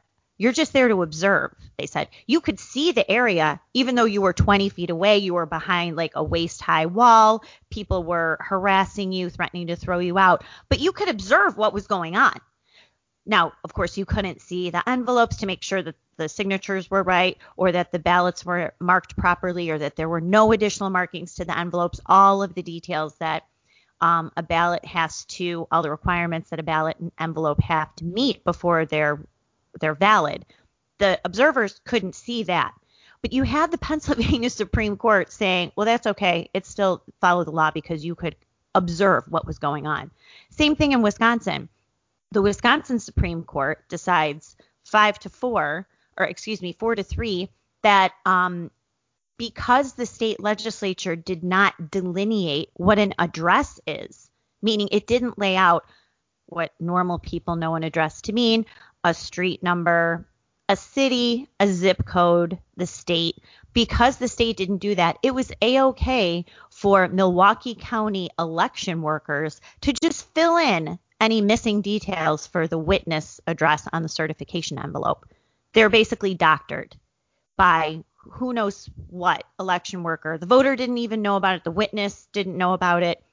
B: you're just there to observe. They said you could see the area even though you were 20 feet away, you were behind like a waist high wall, people were harassing you, threatening to throw you out, but you could observe what was going on. Now, of course, you couldn't see the envelopes to make sure that the signatures were right or that the ballots were marked properly or that there were no additional markings to the envelopes, all of the details that um, a ballot has to, all the requirements that a ballot and envelope have to meet before they're they're valid. The observers couldn't see that. But you had the Pennsylvania Supreme Court saying, well, that's okay. It still followed the law because you could observe what was going on. Same thing in Wisconsin. The Wisconsin Supreme Court decides five to four, or excuse me, four to three, that um, because the state legislature did not delineate what an address is, meaning it didn't lay out what normal people know an address to mean, a street number, a city, a zip code, the state. Because the state didn't do that, it was a-okay for Milwaukee County election workers to just fill in any missing details for the witness address on the certification envelope. They're basically doctored by who knows what election worker. The voter didn't even know about it. The witness didn't know about it.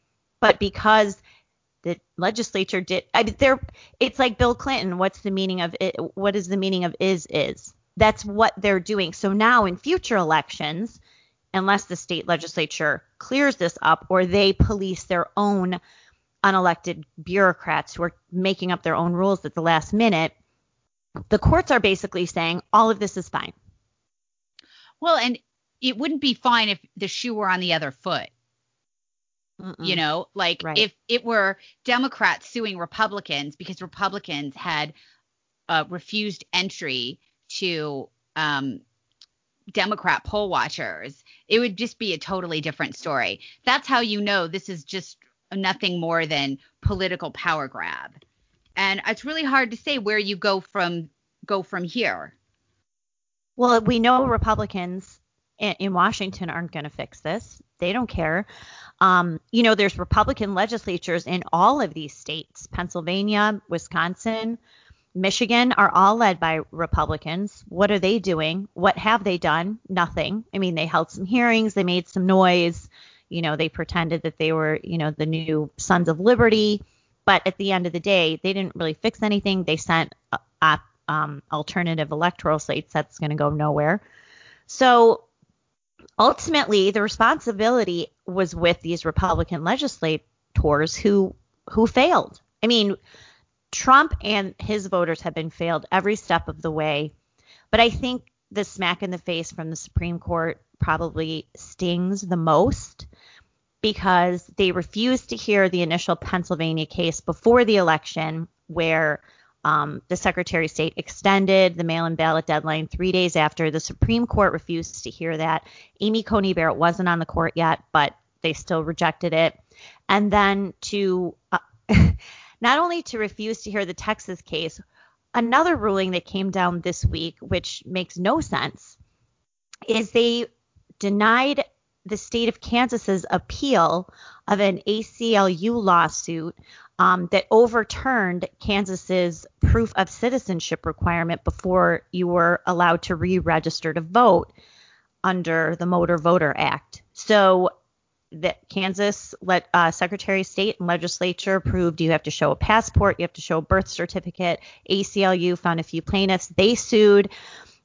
B: But because the legislature did, I mean, there, it's like Bill Clinton. What's the meaning of it? What is the meaning of is is? That's what they're doing. So now in future elections, unless the state legislature clears this up or they police their own unelected bureaucrats who are making up their own rules at the last minute, the courts are basically saying all of this is fine.
A: Well, and it wouldn't be fine if the shoe were on the other foot. You know, like
B: Right.
A: if it were Democrats suing Republicans because Republicans had uh, refused entry to um, Democrat poll watchers, it would just be a totally different story. That's how you know this is just nothing more than political power grab. And it's really hard to say where you go from go from here.
B: Well, we know Republicans in Washington aren't going to fix this. They don't care. Um, you know, there's Republican legislatures in all of these states Pennsylvania, Wisconsin, Michigan are all led by Republicans. What are they doing? What have they done? Nothing. I mean, they held some hearings, they made some noise. You know, they pretended that they were, you know, the new Sons of Liberty. But at the end of the day, they didn't really fix anything. They sent a um, alternative electoral slates that's going to go nowhere. So ultimately, the responsibility was with these Republican legislators who who failed. I mean, Trump and his voters have been failed every step of the way. But I think the smack in the face from the Supreme Court probably stings the most because they refused to hear the initial Pennsylvania case before the election, where um, the Secretary of State extended the mail in ballot deadline three days after. The Supreme Court refused to hear that. Amy Coney Barrett wasn't on the court yet, but they still rejected it. And then to uh, not only to refuse to hear the Texas case, another ruling that came down this week, which makes no sense, is they denied the state of Kansas's appeal of an ACLU lawsuit um, that overturned Kansas's proof of citizenship requirement before you were allowed to re-register to vote under the Motor Voter Act. So that Kansas let, uh, Secretary of State and legislature approved you have to show a passport, you have to show a birth certificate. ACLU found a few plaintiffs. They sued.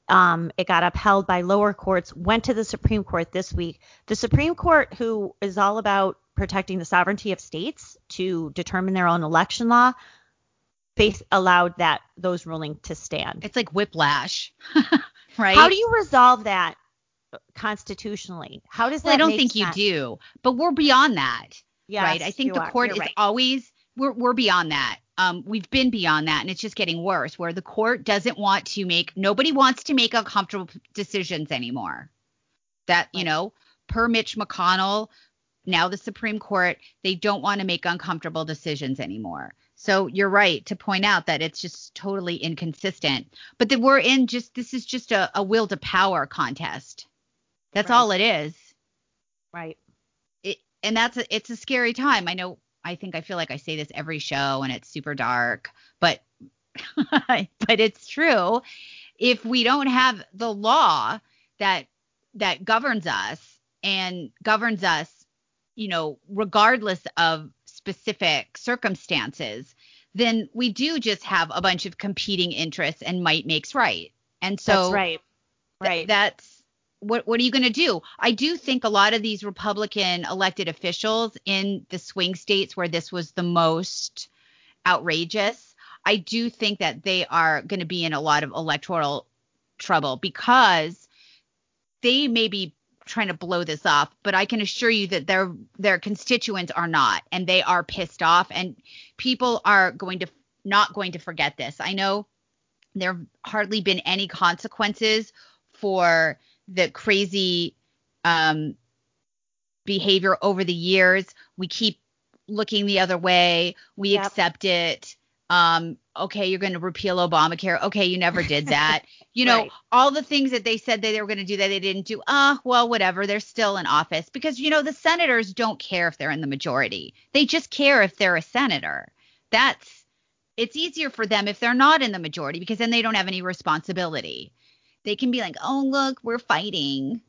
B: Um, it got upheld by lower courts, went to the Supreme Court this week. The Supreme Court, who is all about protecting the sovereignty of states to determine their own election law, base allowed that those ruling to stand.
A: It's like whiplash, right?
B: How do you resolve that constitutionally? How does that?
A: Well, I don't think
B: sense?
A: you do, but we're beyond that,
B: Yes,
A: right? I think the
B: are.
A: court
B: You're
A: is
B: right.
A: always we're we're beyond that. Um, we've been beyond that, and it's just getting worse. Where the court doesn't want to make nobody wants to make uncomfortable decisions anymore. That you know, per Mitch McConnell, now the Supreme Court, they don't want to make uncomfortable decisions anymore. So you're right to point out that it's just totally inconsistent. But that we're in just this is just a, a will to power contest. That's
B: Right.
A: all it is
B: Right.
A: it and that's a, it's a scary time. I know I think I feel like I say this every show and it's super dark, but but it's true. If we don't have the law that that governs us and governs us, you know, regardless of specific circumstances, then we do just have a bunch of competing interests and might makes right. And so
B: That's right.
A: Th-
B: Right.
A: that's what what are you going to do? I do think a lot of these Republican elected officials in the swing states where this was the most outrageous, I do think that they are going to be in a lot of electoral trouble because they may be trying to blow this off, but I can assure you that their their constituents are not and they are pissed off and people are going to not going to forget this. I know there have hardly been any consequences for the crazy um, behavior over the years. We keep looking the other way. We
B: Yep.
A: accept it. Um, okay, you're going to repeal Obamacare. Okay, you never did that. You know,
B: Right.
A: all the things that they said that they were going to do that they didn't do. Ah, well, whatever. They're still in office because you know the senators don't care if they're in the majority. They just care if they're a senator. That's it's easier for them if they're not in the majority because then they don't have any responsibility. They can be like, "Oh, look, we're fighting.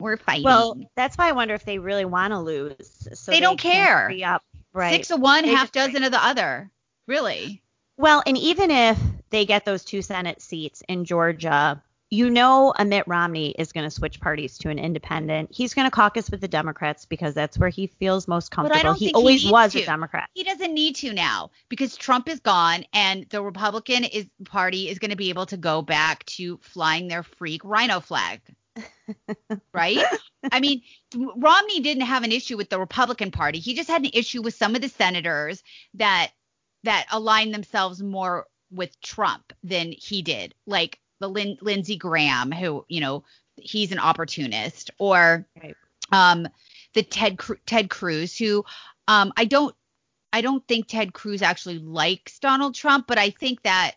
A: We're fighting."
B: Well, that's why I wonder if they really want to lose. So
A: They don't care.
B: Up. Right.
A: Six of one,
B: They
A: half dozen of the other. Really?
B: Well, and even if they get those two Senate seats in Georgia, you know, a Mitt Romney is going to switch parties to an independent. He's going to caucus with the Democrats because that's where he feels most comfortable. he
A: he
B: always
A: needs
B: was
A: to.
B: a Democrat.
A: He doesn't need to now because Trump is gone and the Republican is party is going to be able to go back to flying their freak rhino flag. right? I mean, Romney didn't have an issue with the Republican Party. He just had an issue with some of the senators that that aligned themselves more with Trump than he did. Like the Lin- Lindsey Graham, who you know he's an opportunist, or
B: Right.
A: um, the Ted Cru- Ted Cruz, who um, I don't I don't think Ted Cruz actually likes Donald Trump, but I think that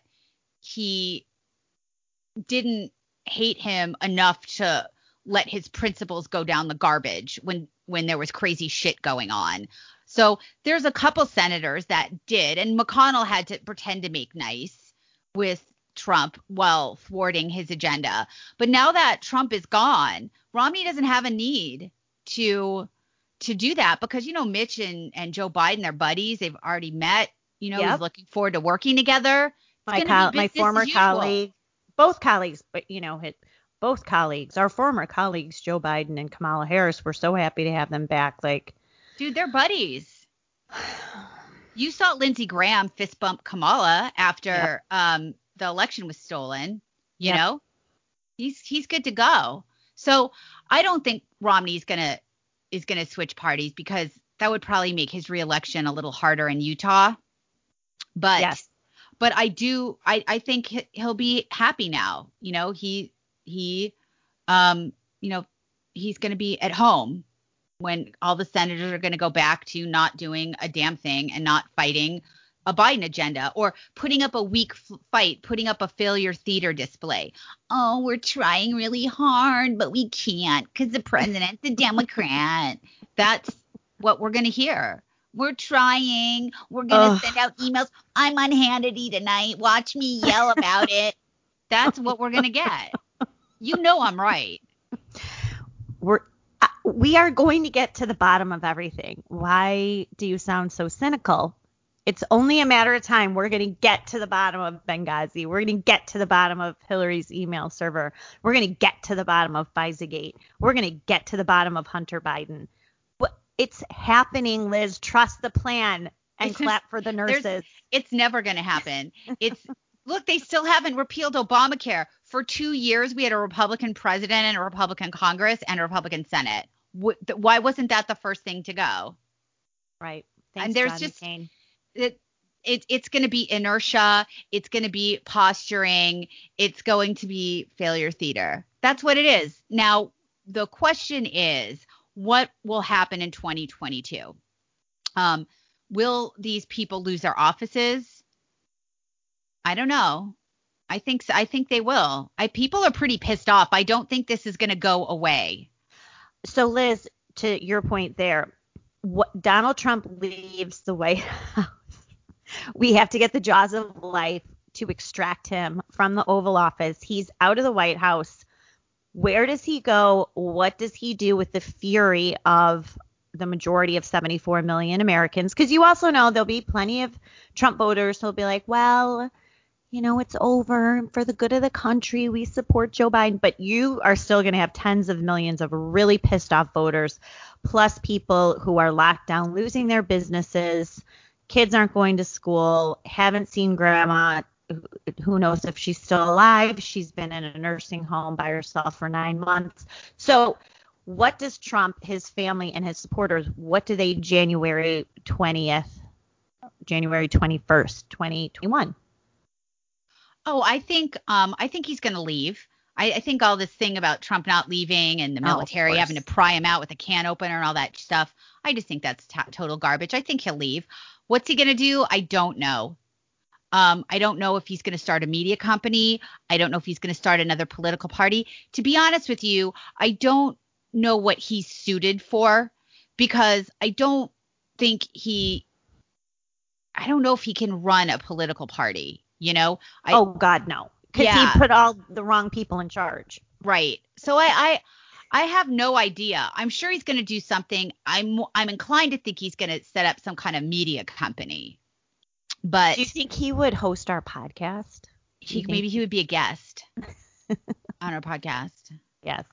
A: he didn't hate him enough to let his principles go down the garbage when when there was crazy shit going on. So there's a couple senators that did, and McConnell had to pretend to make nice with Trump while thwarting his agenda. But now that Trump is gone, Romney doesn't have a need to to do that because you know Mitch and and Joe Biden they're buddies. They've already met. You know,
B: Yep.
A: he's looking forward to working together.
B: my col- my former colleague, both colleagues, but you know, both colleagues, our former colleagues, Joe Biden and Kamala Harris, were so happy to have them back. Like,
A: Dude, they're buddies. You saw Lindsey Graham fist bump Kamala after
B: Yep.
A: um the election was stolen. You
B: Yep.
A: know, he's he's good to go. So I don't think Romney's gonna is gonna switch parties because that would probably make his reelection a little harder in Utah. But
B: yes,
A: but I do I I think he'll be happy now. You know, he he um you know, he's going to be at home when all the senators are going to go back to not doing a damn thing and not fighting a Biden agenda or putting up a weak f- fight, putting up a failure theater display. Oh, we're trying really hard, but we can't because the president's a Democrat. That's what we're going to hear. We're trying. We're going to send out emails. I'm on Hannity tonight. Watch me yell about it. That's what we're going to get. You know I'm right.
B: we're uh, we are going to get to the bottom of everything. Why do you sound so cynical? It's only a matter of time. We're going to get to the bottom of Benghazi. We're going to get to the bottom of Hillary's email server. We're going to get to the bottom of FISAgate. We're going to get to the bottom of Hunter Biden. What- It's happening, Liz. Trust the plan and
A: It's just-
B: clap for the nurses.
A: It's never going to happen. It's look, they still haven't repealed Obamacare. For two years, we had a Republican president and a Republican Congress and a Republican Senate. Why wasn't that the first thing to go?
B: Right.
A: And there's
B: John
A: just-
B: McCain.
A: It, it it's going to be inertia. It's going to be posturing. It's going to be failure theater. That's what it is. Now, the question is, what will happen in 2022? Um, will these people lose their offices? I don't know. I think so. I think they will. I people are pretty pissed off. I don't think this is going to go away.
B: So Liz, to your point there, what Donald Trump leaves the White House, we have to get the jaws of life to extract him from the Oval Office. He's out of the White House. Where does he go? What does he do with the fury of the majority of 74 million Americans? Because you also know there'll be plenty of Trump voters who'll be like, well, you know, it's over for the good of the country. We support Joe Biden, but you are still going to have tens of millions of really pissed off voters, plus people who are locked down, losing their businesses. Kids aren't going to school, haven't seen grandma. Who- knows if she's still alive? She's been in a nursing home by herself for nine months. So, what does Trump, his family, and his supporters, what do they January 20th, January 21st, 2021?
A: Oh, I think um I think he's going to leave. I, I think all this thing about Trump not leaving and the
B: Oh,
A: military having to pry him out with a can opener and all that stuff. I just think that's to total garbage. I think he'll leave. What's he going to do? I don't know. Um, I don't know if he's going to start a media company. I don't know if he's going to start another political party. To be honest with you, I don't know what he's suited for because I don't think he I don't know if he can run a political party, you know? I,
B: oh God, no, because
A: Yeah.
B: he put all the wrong people in charge.
A: Right. So I, I I have no idea. I'm sure he's going to do something. I'm I'm inclined to think he's going to set up some kind of media company. But
B: Do you think he would host our podcast?
A: he, maybe he would be a guest on our podcast.
B: Yes.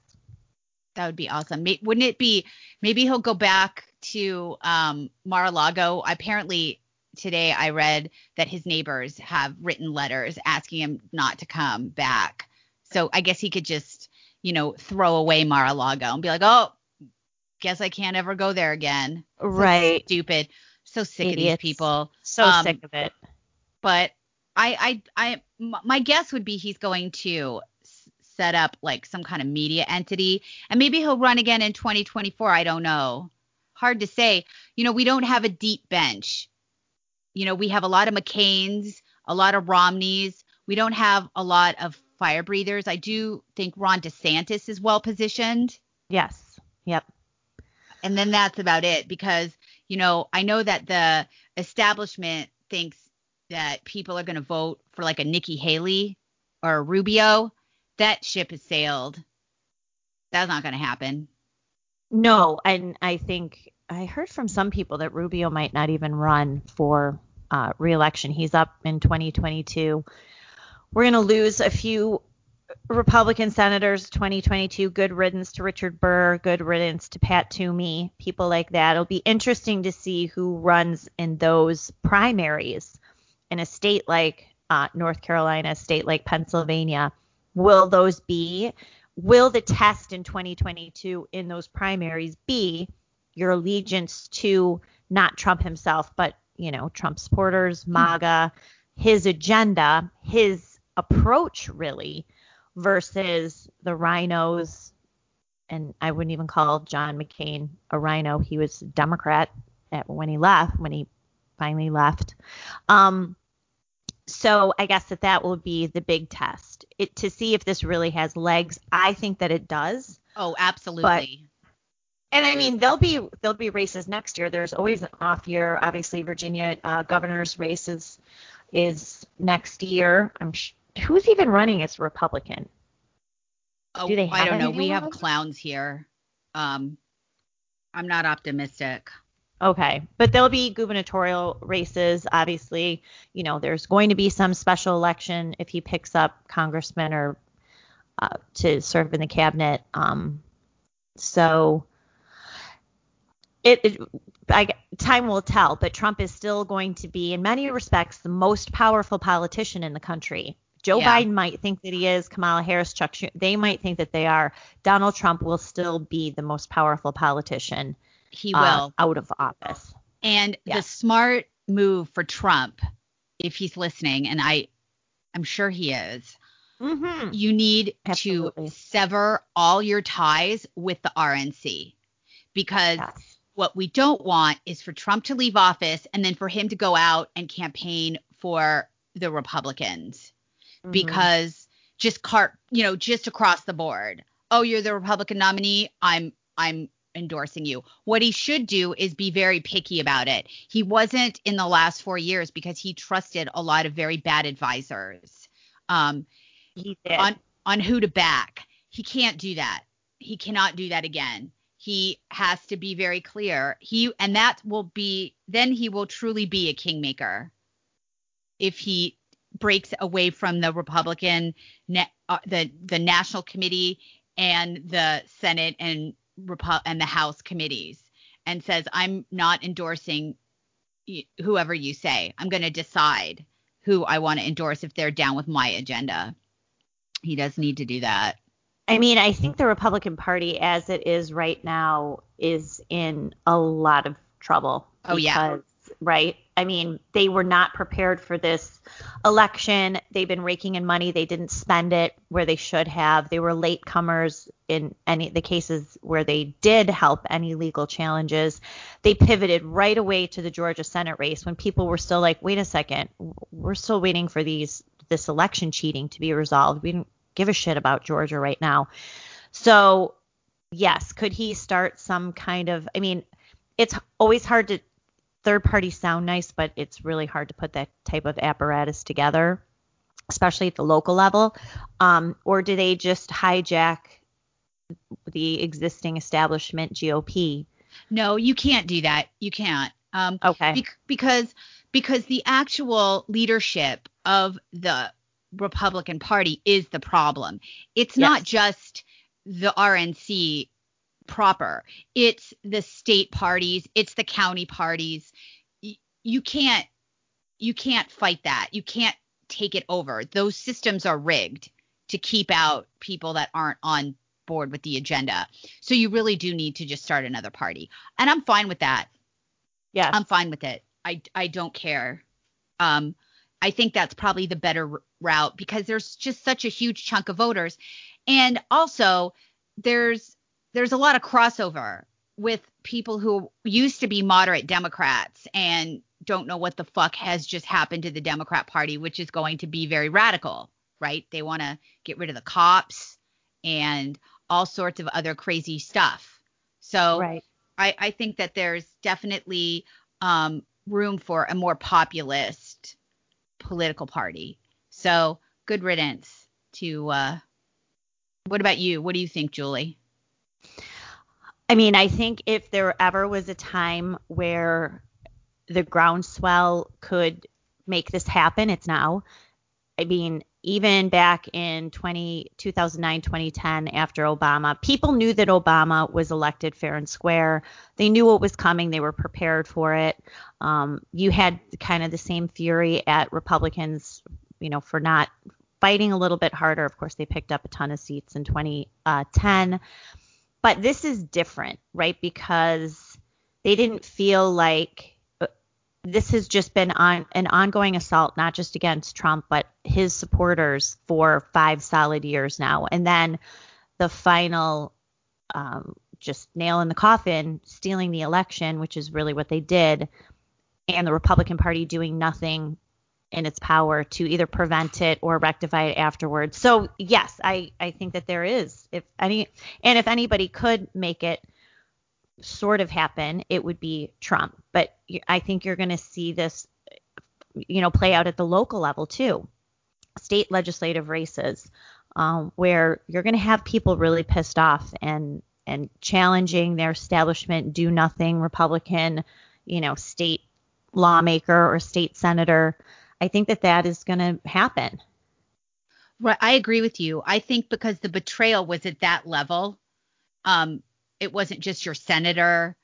A: That would be awesome. May, wouldn't it be? Maybe he'll go back to um, Mar-a-Lago. Apparently, today I read that his neighbors have written letters asking him not to come back. So I guess he could just, you know, throw away Mar-a-Lago and be like, "Oh, guess I can't ever go there again." So
B: Right.
A: Stupid. So sick of these people.
B: So
A: Um,
B: sick of it.
A: But I, I, I, my guess would be he's going to s- set up like some kind of media entity, and maybe he'll run again in 2024. I don't know. Hard to say. You know, we don't have a deep bench. You know, we have a lot of McCain's, a lot of Romneys. We don't have a lot of fire breathers. I do think Ron DeSantis is well positioned.
B: Yes. Yep.
A: and then that's about it because you know i know that the establishment thinks that people are going to vote for like a nikki haley or a rubio that ship has sailed that's not going to happen
B: No, and I think I heard from some people that Rubio might not even run for uh, reelection. He's up in 2022. We're going to lose a few Republican senators 2022. Good riddance to Richard Burr. Good riddance to Pat Toomey. People like that. It'll be interesting to see who runs in those primaries in a state like uh, North Carolina, a state like Pennsylvania. Will those be? Will the test in 2022 in those primaries be your allegiance to not Trump himself, but you know Trump supporters, MAGA, his agenda, his approach really, versus the rhinos? And I wouldn't even call John McCain a rhino. He was a Democrat at, when he left, when he finally left. Um, so I guess that that will be the big test it, to see if this really has legs. I think that it does.
A: oh absolutely
B: And I mean, there'll be there'll be races next year. There's always an off year. Obviously, Virginia uh, governor's races is next year. I'm sh- who's even running as Republican.
A: oh
B: do they
A: i don't know we have clowns here um i'm not optimistic
B: Okay, but there'll be gubernatorial races. Obviously, you know, there's going to be some special election if he picks up congressman or uh, to serve in the cabinet. Um, so it, it I, time will tell, but Trump is still going to be, in many respects, the most powerful politician in the country. Joe
A: Yeah.
B: Biden might think that he is. Kamala Harris, Chuck, Schumer, they might think that they are. Donald Trump will still be the most powerful politician
A: he
B: uh,
A: will
B: out of office.
A: And
B: Yeah.
A: the smart move for Trump, if he's listening, and I, I'm sure he is,
B: Mm-hmm.
A: you need
B: Absolutely.
A: to sever all your ties with the RNC because
B: Yes.
A: what we don't want is for Trump to leave office and then for him to go out and campaign for the Republicans
B: Mhm.
A: because just cart, you know, just across the board. Oh, you're the Republican nominee. I'm I'm endorsing you. What he should do is be very picky about it. He wasn't in the last 4 years because he trusted a lot of very bad advisors. Um
B: he did.
A: on on who to back. He can't do that. He cannot do that again. He has to be very clear. He and that will be then he will truly be a kingmaker if he breaks away from the Republican uh, the the National Committee and the Senate and Repu- and the House committees and says I'm not endorsing y- whoever you say. I'm going to decide who I want to endorse if they're down with my agenda. He does need to do that.
B: I mean, I think the Republican Party, as it is right now, is in a lot of trouble.
A: Oh, yeah.
B: Right. I mean, they were not prepared for this election. They've been raking in money. They didn't spend it where they should have. They were latecomers in any the cases where they did help any legal challenges. They pivoted right away to the Georgia Senate race when people were still like, wait a second, we're still waiting for these this election cheating to be resolved. We don't give a shit about Georgia right now. So, yes, could he start some kind of I mean, it's always hard to third parties sound nice, but it's really hard to put that type of apparatus together, especially at the local level. Um, or do they just hijack the existing establishment GOP?
A: No, you can't do that. You can't. Um,
B: Okay.
A: bec- because because the actual leadership of the Republican Party is the problem. It's not just the RNC proper. It's the state parties, it's the county parties. Y- you can't you can't fight that. You can't take it over. Those systems are rigged to keep out people that aren't on board with the agenda. So you really do need to just start another party. And I'm fine with that.
B: yeah.
A: I'm fine with it. I I don't care. Um I think that's probably the better r- route because there's just such a huge chunk of voters. And also there's there's a lot of crossover with people who used to be moderate Democrats and don't know what the fuck has just happened to the Democrat Party, which is going to be very radical, right? They want to get rid of the cops and all sorts of other crazy stuff. So
B: Right.
A: I, I think that there's definitely um, room for a more populist political party. So good riddance to. Uh, what about you? What do you think, Julie?
B: I mean, I think if there ever was a time where the groundswell could make this happen, it's now. I mean, even back in 20, 2009, 2010, after Obama, people knew that Obama was elected fair and square. They knew what was coming. They were prepared for it. Um, you had kind of the same fury at Republicans, you know, for not fighting a little bit harder. Of course, they picked up a ton of seats in 2010. But this is different, right? Because they didn't feel like uh, this has just been on an ongoing assault, not just against Trump, but his supporters for five solid years now. And then the final, um, just nail in the coffin, stealing the election, which is really what they did, and the Republican Party doing nothing in its power to either prevent it or rectify it afterwards. So yes, I I think that there is if any and if anybody could make it sort of happen, it would be Trump. But I think you're going to see this you know play out at the local level too. State legislative races um, where you're going to have people really pissed off and and challenging their establishment do nothing Republican, you know, state lawmaker or state senator. I think that that is going to happen.
A: Right, I agree with you. I think because the betrayal was at that level, um, it wasn't just your senator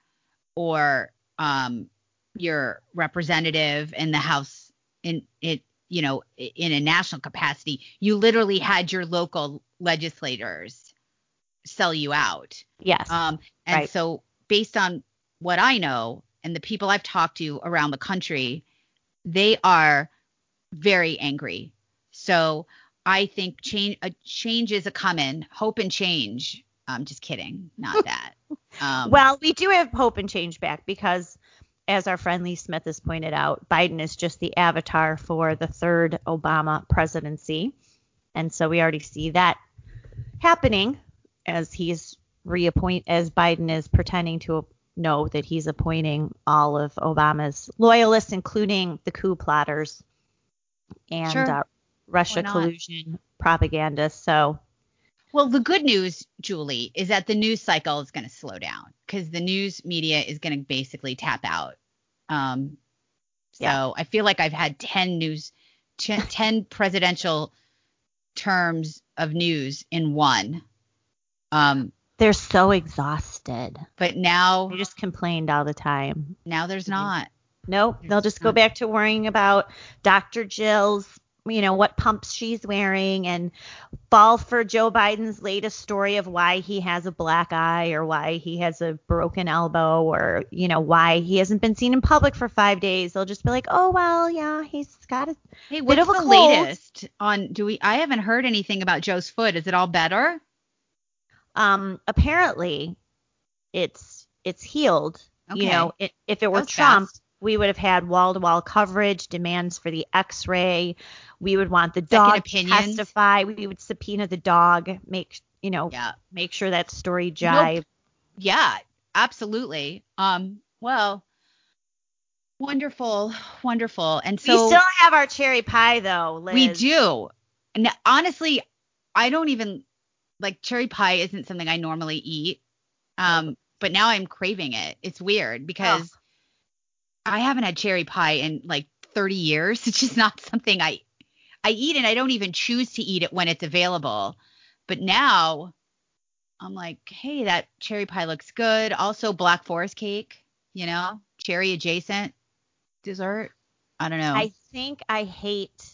A: or um, your representative in the House in it, you know, in a national capacity. You literally had your local legislators sell you out.
B: Yes.
A: Um, and
B: Right.
A: so, based on what I know and the people I've talked to around the country, they are very angry. So, I think change a change is a coming. Hope and change. I'm just kidding, not that. Um,
B: well, we do have hope and change back because, as our friend Lee Smith has pointed out, Biden is just the avatar for the third Obama presidency. And so we already see that happening as he's reappoint as Biden is pretending to know that he's appointing all of Obama's loyalists, including the coup plotters and
A: Sure.
B: uh, Russia collusion propaganda. So
A: Well, the good news, Julie, is that the news cycle is going to slow down because the news media is going to basically tap out. Um, so
B: Yeah.
A: I feel like I've had 10 news, 10 presidential terms of news in one. Um,
B: they're so exhausted.
A: but now,
B: They just complained all the time.
A: now there's not.
B: Nope, they'll just go back to worrying about Dr. Jill's, you know, what pumps she's wearing and fall for Joe Biden's latest story of why he has a black eye or why he has a broken elbow or, you know, why he hasn't been seen in public for five days. They'll just be like, oh, well, yeah, he's got a.
A: Hey,
B: Bit of a
A: the
B: cold.
A: latest on? Do we? I haven't heard anything about Joe's foot. Is it all better?
B: Um, apparently, it's it's healed.
A: Okay.
B: You know, it, if it were Trump,
A: fast.
B: We would have had wall to wall coverage, demands for the X-ray. We would want the dog to testify. We would subpoena the dog, make you know,
A: Yeah.
B: make sure that story jive.
A: Yeah, absolutely. Um, well, wonderful, wonderful. And so
B: we still have our cherry pie though, Liz.
A: we do. And honestly, I don't even like cherry pie isn't something I normally eat. Um, but now I'm craving it. It's weird because I haven't had cherry pie in like 30 years. It's just not something I I eat and I don't even choose to eat it when it's available. But now I'm like, hey, that cherry pie looks good. Also black forest cake, you know, cherry adjacent dessert. I don't know.
B: I think I hate.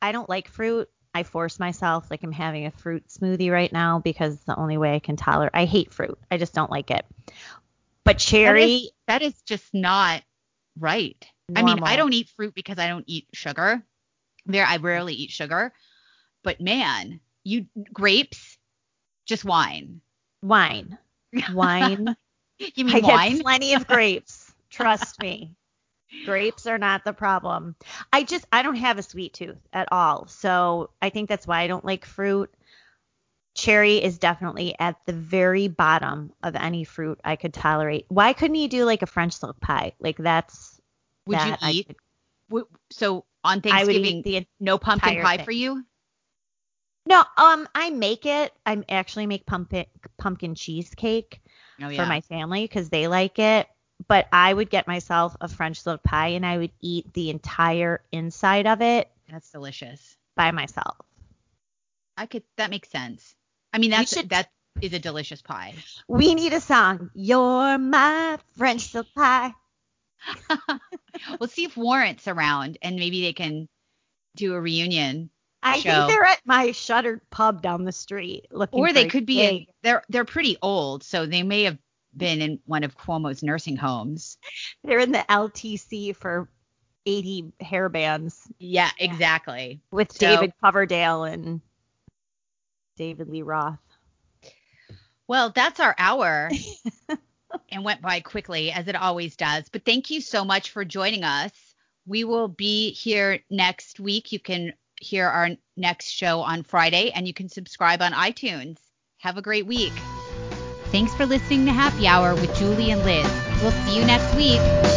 B: I don't like fruit. I force myself, like I'm having a fruit smoothie right now because it's the only way I can tolerate. I hate fruit. I just don't like it. But cherry,
A: is, that is just not right. I mean, I don't eat fruit because I don't eat sugar. There, I rarely eat sugar, but man, you grapes, just wine.
B: Wine. Wine.
A: You mean
B: I
A: wine?
B: get plenty of grapes. Trust me. Grapes are not the problem. I just I don't have a sweet tooth at all. So I think that's why I don't like fruit. Cherry is definitely at the very bottom of any fruit I could tolerate. Why couldn't you do like a French silk pie? Like that's
A: Would you
B: that I
A: eat?
B: could-
A: So on Thanksgiving,
B: the
A: no pumpkin pie
B: thing.
A: for you?
B: No, um I make it. I actually make pumpkin pumpkin cheesecake.
A: Oh
B: for my family because they like it. But I would get myself a French silk pie and I would eat the entire inside of it
A: That's delicious.
B: by myself.
A: I could. That makes sense. I mean, that's
B: should-
A: that is a delicious pie.
B: We need a song. You're my French silk pie.
A: we'll see if Warrant's around and maybe they can do a reunion.
B: I
A: Show.
B: think they're at my shuttered pub down the street looking.
A: Or they could be in, they're they're pretty old, so they may have been in one of Cuomo's nursing homes.
B: They're in the LTC for 80 hair bands
A: Yeah, exactly.
B: with
A: So-
B: David Coverdale and David Lee Roth.
A: Well, that's our hour. and went by quickly as it always does. But thank you so much for joining us. We will be here next week. You can hear our next show on Friday and you can subscribe on iTunes. Have a great week. Thanks for listening to Happy Hour with Julie and Liz. We'll see you next week.